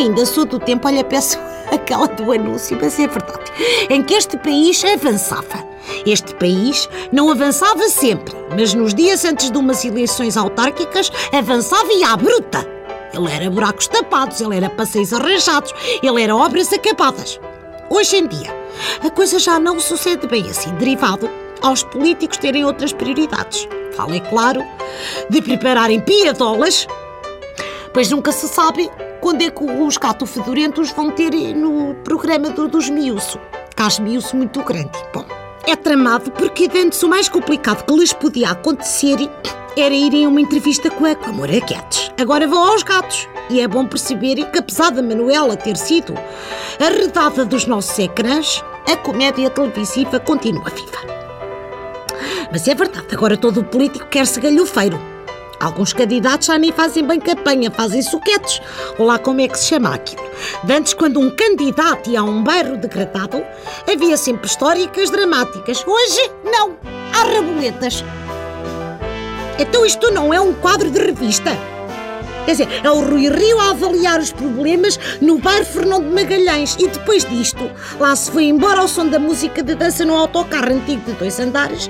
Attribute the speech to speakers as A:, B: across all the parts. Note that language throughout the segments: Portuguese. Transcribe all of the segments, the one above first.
A: ainda sou do tempo, olha, peço aquela do anúncio, mas é verdade, em que este país avançava. Este país não avançava sempre, mas nos dias antes de umas eleições autárquicas avançava e à bruta. Ele era buracos tapados, ele era passeios arranjados, ele era obras acabadas. Hoje em dia, a coisa já não sucede bem assim, derivado aos políticos terem outras prioridades. Fala, é claro, de prepararem piadolas, pois nunca se sabe quando é que os gato fedorentos vão ter no programa do, dos miúço. Caso miúço muito grande. Bom, é tramado porque antes o mais complicado que lhes podia acontecer era irem a uma entrevista com a, com a Moraquetes. Agora vão aos gatos. E é bom perceber que, apesar da Manuela ter sido arredada dos nossos ecrãs, a comédia televisiva continua viva. Mas é verdade, agora todo o político quer-se galhofeiro. Alguns candidatos já nem fazem bem campanha, fazem suquetes. Ou lá como é que se chama aquilo. De antes, quando um candidato ia a um bairro degradado, havia sempre históricas dramáticas. Hoje, não. Há raboletas. Então isto não é um quadro de revista. Quer dizer, é o Rui Rio a avaliar os problemas no bairro Fernão de Magalhães e depois disto, lá se foi embora ao som da música de dança no autocarro antigo de dois andares,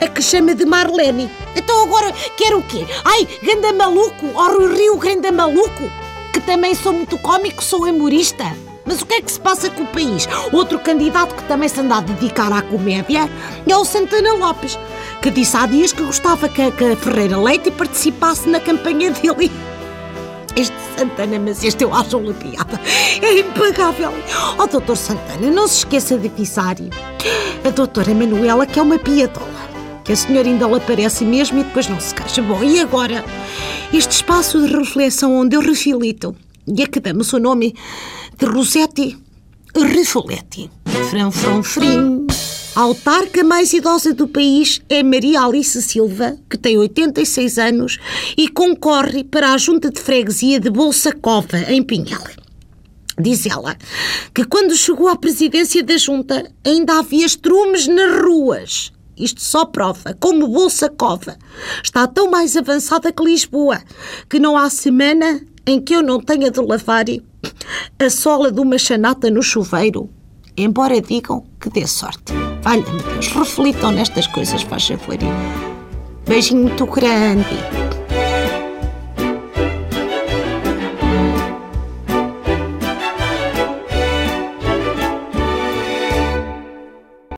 A: a que chama de Marlene. Então agora quer o quê? Ai, ganda maluco, ó Rui Rio, ganda maluco, que também sou muito cómico, sou humorista. Mas o que é que se passa com o país? Outro candidato que também se anda a dedicar à comédia é o Santana Lopes, que disse há dias que gostava que a Ferreira Leite participasse na campanha dele. Este Santana, mas este eu acho uma piada. É impagável. Oh, doutor Santana, não se esqueça de avisar a doutora Manuela que é uma piadola. Que a senhora ainda lhe aparece mesmo e depois não se queixa. Bom, e agora? Este espaço de reflexão onde eu refilito e é que damos o nome de Rosetti Rifoletti. Fran, fran, frim. A autarca mais idosa do país é Maria Alice Silva, que tem 86 anos e concorre para a junta de freguesia de Bolsa Cova, em Pinhel. Diz ela que quando chegou à presidência da junta ainda havia estrumes nas ruas. Isto só prova como Bolsa Cova está tão mais avançada que Lisboa, que não há semana em que eu não tenha de lavar a sola de uma chanata no chuveiro, embora digam que dê sorte. Valha-me Deus, reflitam nestas coisas, faz favor. Beijinho muito grande.